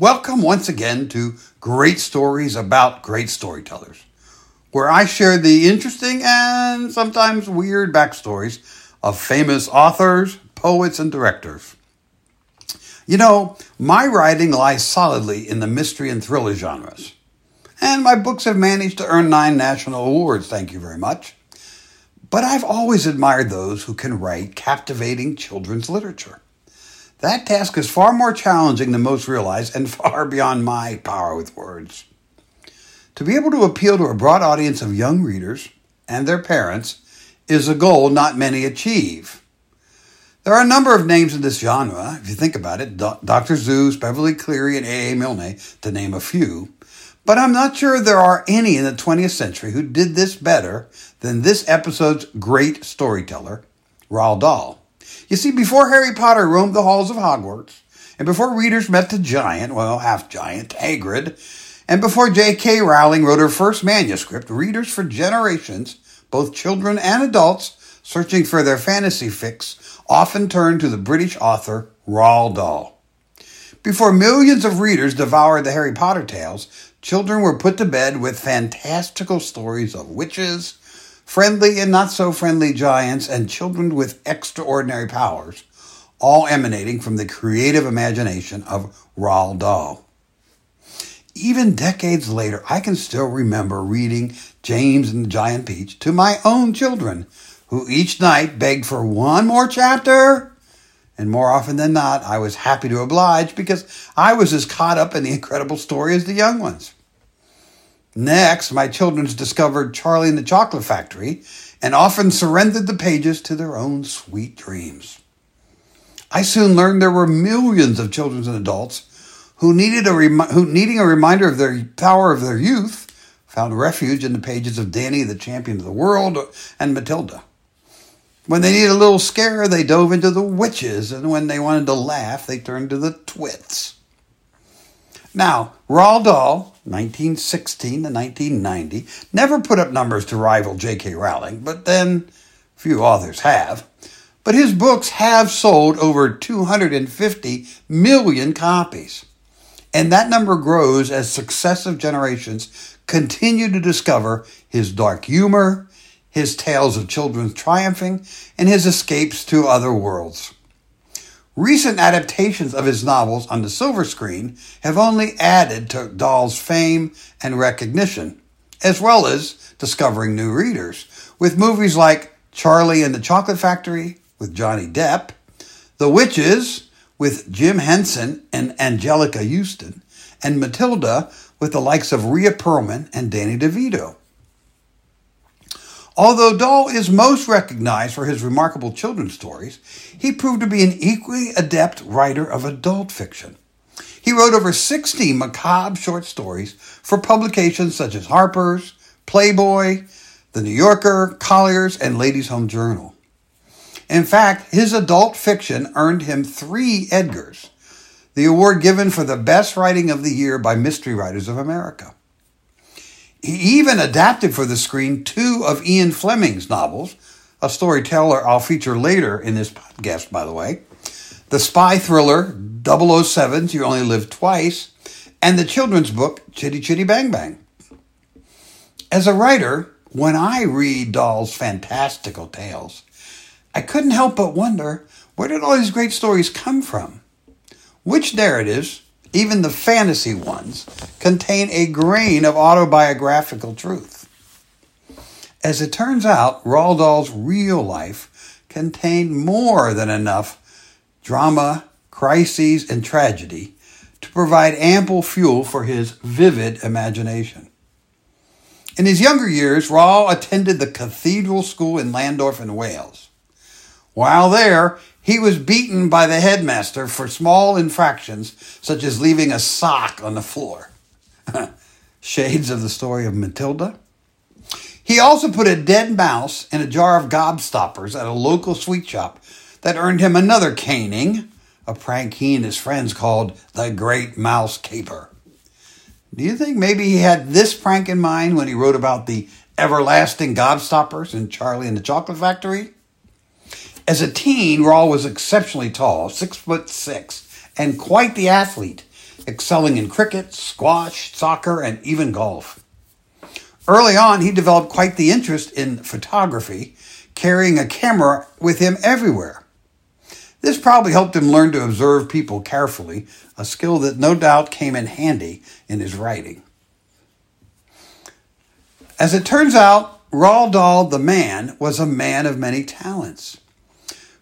Welcome once again to Great Stories About Great Storytellers, where I share the interesting and sometimes weird backstories of famous authors, poets, and directors. You know, my writing lies solidly in the mystery and thriller genres, and my books have managed to earn nine national awards, thank you very much. But I've always admired those who can write captivating children's literature. That task is far more challenging than most realize and far beyond my power with words. To be able to appeal to a broad audience of young readers and their parents is a goal not many achieve. There are a number of names in this genre, if you think about it Dr. Seuss, Beverly Cleary, and A.A. Milne, to name a few. But I'm not sure there are any in the 20th century who did this better than this episode's great storyteller, Roald Dahl. You see, before Harry Potter roamed the halls of Hogwarts, and before readers met the giant, well, half giant, Hagrid, and before J.K. Rowling wrote her first manuscript, readers for generations, both children and adults, searching for their fantasy fix, often turned to the British author Roald Dahl. Before millions of readers devoured the Harry Potter tales, children were put to bed with fantastical stories of witches, friendly and not so friendly giants, and children with extraordinary powers, all emanating from the creative imagination of Roald Dahl. Even decades later, I can still remember reading James and the Giant Peach to my own children, who each night begged for one more chapter. And more often than not, I was happy to oblige because I was as caught up in the incredible story as the young ones. Next, my children discovered Charlie and the Chocolate Factory and often surrendered the pages to their own sweet dreams. I soon learned there were millions of children and adults who needed a who needing a reminder of their power of their youth found refuge in the pages of Danny the Champion of the World and Matilda. When they needed a little scare, they dove into the witches, and when they wanted to laugh, they turned to the twits. Now, Roald Dahl, 1916 to 1990, never put up numbers to rival J.K. Rowling, but then few authors have. But his books have sold over 250 million copies. And that number grows as successive generations continue to discover his dark humor, his tales of children triumphing, and his escapes to other worlds. Recent adaptations of his novels on the silver screen have only added to Dahl's fame and recognition, as well as discovering new readers, with movies like Charlie and the Chocolate Factory with Johnny Depp, The Witches with Jim Henson and Anjelica Huston, and Matilda with the likes of Rhea Perlman and Danny DeVito. Although Dahl is most recognized for his remarkable children's stories, he proved to be an equally adept writer of adult fiction. He wrote over 60 macabre short stories for publications such as Harper's, Playboy, The New Yorker, Collier's, and Ladies' Home Journal. In fact, his adult fiction earned him three Edgars, the award given for the best writing of the year by Mystery Writers of America. He even adapted for the screen two of Ian Fleming's novels, a storyteller I'll feature later in this podcast, by the way. The spy thriller 007's You Only Live Twice, and the children's book Chitty Chitty Bang Bang. As a writer, when I read Dahl's fantastical tales, I couldn't help but wonder where did all these great stories come from? Which narratives even the fantasy ones, contain a grain of autobiographical truth. As it turns out, Roald Dahl's real life contained more than enough drama, crises, and tragedy to provide ample fuel for his vivid imagination. In his younger years, Roald attended the cathedral school in Llandaff in Wales. While there, he was beaten by the headmaster for small infractions, such as leaving a sock on the floor. Shades of the story of Matilda. He also put a dead mouse in a jar of gobstoppers at a local sweet shop that earned him another caning, a prank he and his friends called the Great Mouse Caper. Do you think maybe he had this prank in mind when he wrote about the everlasting gobstoppers in Charlie and the Chocolate Factory? As a teen, Roald was exceptionally tall, six foot six, and quite the athlete, excelling in cricket, squash, soccer, and even golf. Early on, he developed quite the interest in photography, carrying a camera with him everywhere. This probably helped him learn to observe people carefully, a skill that no doubt came in handy in his writing. As it turns out, Roald Dahl, the man, was a man of many talents.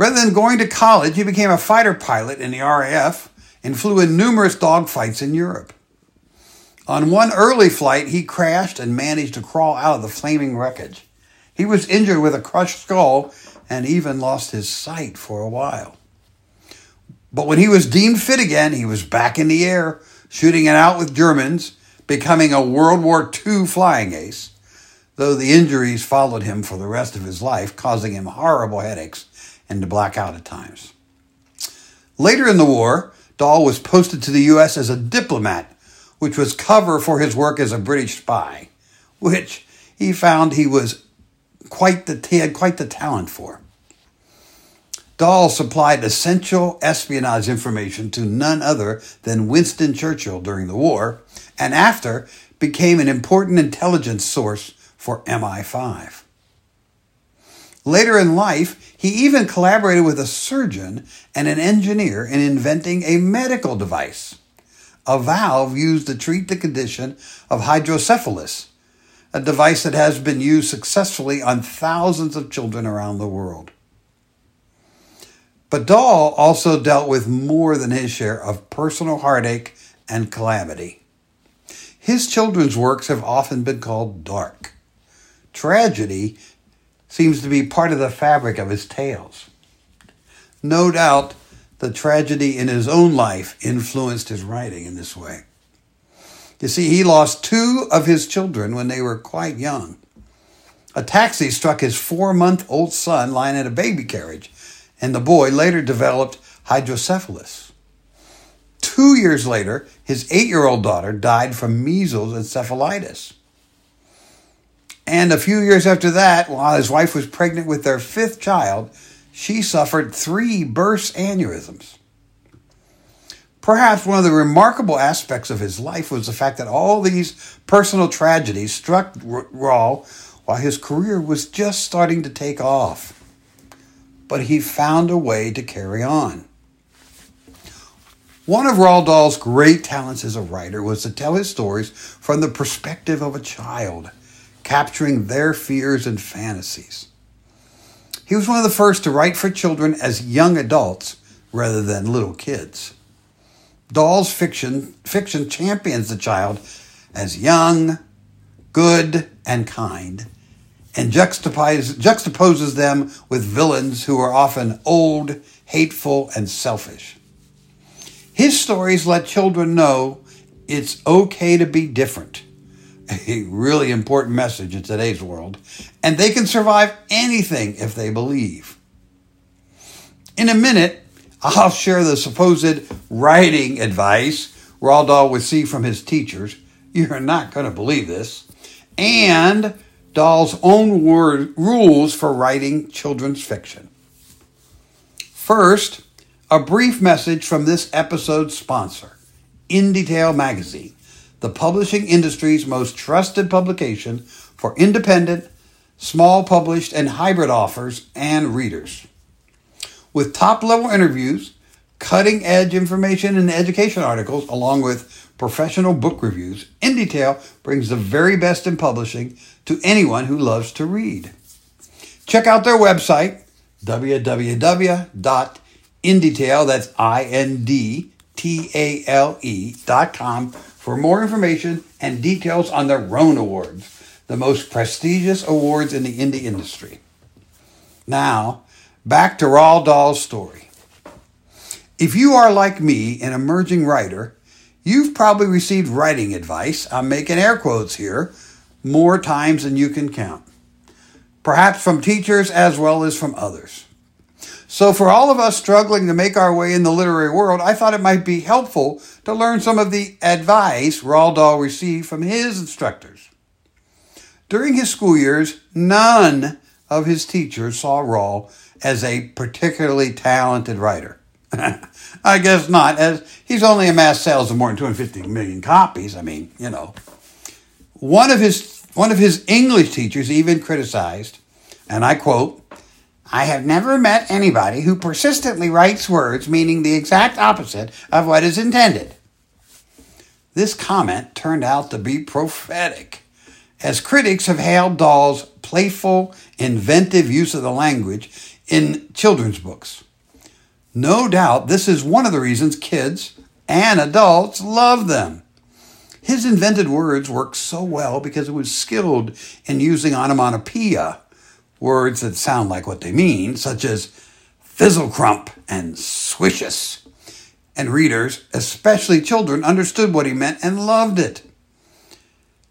Rather than going to college, he became a fighter pilot in the RAF and flew in numerous dogfights in Europe. On one early flight, he crashed and managed to crawl out of the flaming wreckage. He was injured with a crushed skull and even lost his sight for a while. But when he was deemed fit again, he was back in the air, shooting it out with Germans, becoming a World War II flying ace, though the injuries followed him for the rest of his life, causing him horrible headaches and to black out at times. Later in the war, Dahl was posted to the U.S. as a diplomat, which was cover for his work as a British spy, which he found he was quite the, he had quite the talent for. Dahl supplied essential espionage information to none other than Winston Churchill during the war, and after became an important intelligence source for MI5. Later in life, he even collaborated with a surgeon and an engineer in inventing a medical device, a valve used to treat the condition of hydrocephalus, a device that has been used successfully on thousands of children around the world. But Dahl also dealt with more than his share of personal heartache and calamity. His children's works have often been called dark. Tragedy seems to be part of the fabric of his tales. No doubt the tragedy in his own life influenced his writing in this way. You see, he lost two of his children when they were quite young. A taxi struck his four month old son lying in a baby carriage and the boy later developed hydrocephalus. Two years later, his eight year old daughter died from measles encephalitis. And a few years after that, while his wife was pregnant with their fifth child, she suffered three burst aneurysms. Perhaps one of the remarkable aspects of his life was the fact that all these personal tragedies struck Roald while his career was just starting to take off but he found a way to carry on. One of Roald Dahl's great talents as a writer was to tell his stories from the perspective of a child, capturing their fears and fantasies. He was one of the first to write for children as young adults rather than little kids. Dahl's fiction, fiction champions the child as young, good, and kind, and juxtaposes, juxtaposes them with villains who are often old, hateful, and selfish. His stories let children know it's okay to be different. A really important message in today's world. And they can survive anything if they believe. In a minute, I'll share the supposed writing advice Roald Dahl would see from his teachers. You're not going to believe this. And Dahl's own word, rules for writing children's fiction. First, a brief message from this episode's sponsor, InD'tale Magazine, the publishing industry's most trusted publication for independent, small published, and hybrid authors and readers. With top level interviews, cutting edge information, and education articles, along with professional book reviews, InD'tale brings the very best in publishing to anyone who loves to read. Check out their website, www.indetail, that's I-N-D-T-A-L-E dot com for more information and details on the RONE Awards, the most prestigious awards in the indie industry. Now, back to Roald Dahl's story. If you are like me, an emerging writer, You've probably received writing advice, I'm making air quotes here, more times than you can count. Perhaps from teachers as well as from others. So, for all of us struggling to make our way in the literary world, I thought it might be helpful to learn some of the advice Roald Dahl received from his instructors. During his school years, none of his teachers saw Roald as a particularly talented writer. I guess not, as he's only amassed sales of more than 250 million copies. I mean, you know. One of his one of his English teachers even criticized, and I quote, I have never met anybody who persistently writes words meaning the exact opposite of what is intended. This comment turned out to be prophetic, as critics have hailed Dahl's playful, inventive use of the language in children's books. No doubt this is one of the reasons kids and adults love them. His invented words work so well because he was skilled in using onomatopoeia, words that sound like what they mean, such as fizzlecrump and swishes. And readers, especially children, understood what he meant and loved it.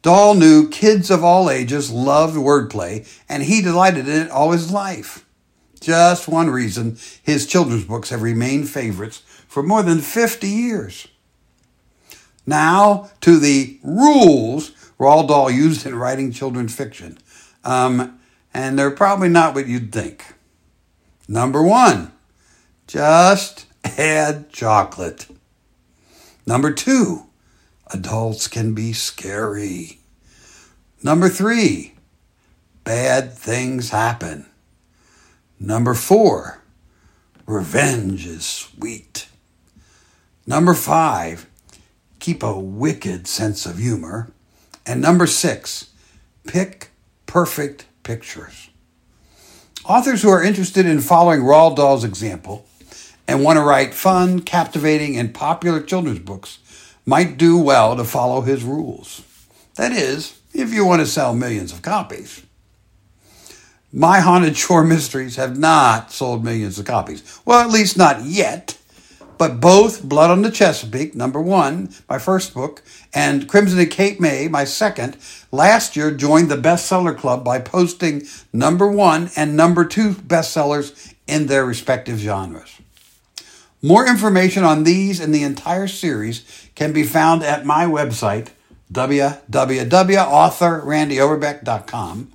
Dahl knew kids of all ages loved wordplay, and he delighted in it all his life. Just one reason his children's books have remained favorites for more than 50 years. Now to the rules Roald Dahl used in writing children's fiction. Um, and they're probably not what you'd think. Number one, just add chocolate. Number two, adults can be scary. Number three, bad things happen. Number four, revenge is sweet. Number five, keep a wicked sense of humor. And number six, pick perfect pictures. Authors who are interested in following Roald Dahl's example and want to write fun, captivating, and popular children's books might do well to follow his rules. That is, if you want to sell millions of copies. My Haunted Shore Mysteries have not sold millions of copies. Well, at least not yet. But both Blood on the Chesapeake, number one, my first book, and Crimson at Cape May, my second, last year joined the bestseller club by posting number one and number two bestsellers in their respective genres. More information on these and the entire series can be found at my website, www.authorrandyoverbeck.com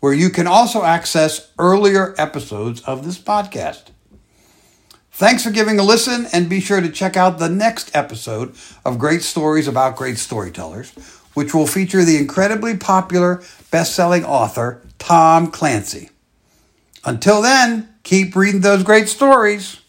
where you can also access earlier episodes of this podcast. Thanks for giving a listen, and be sure to check out the next episode of Great Stories About Great Storytellers, which will feature the incredibly popular best selling author Tom Clancy. Until then, keep reading those great stories.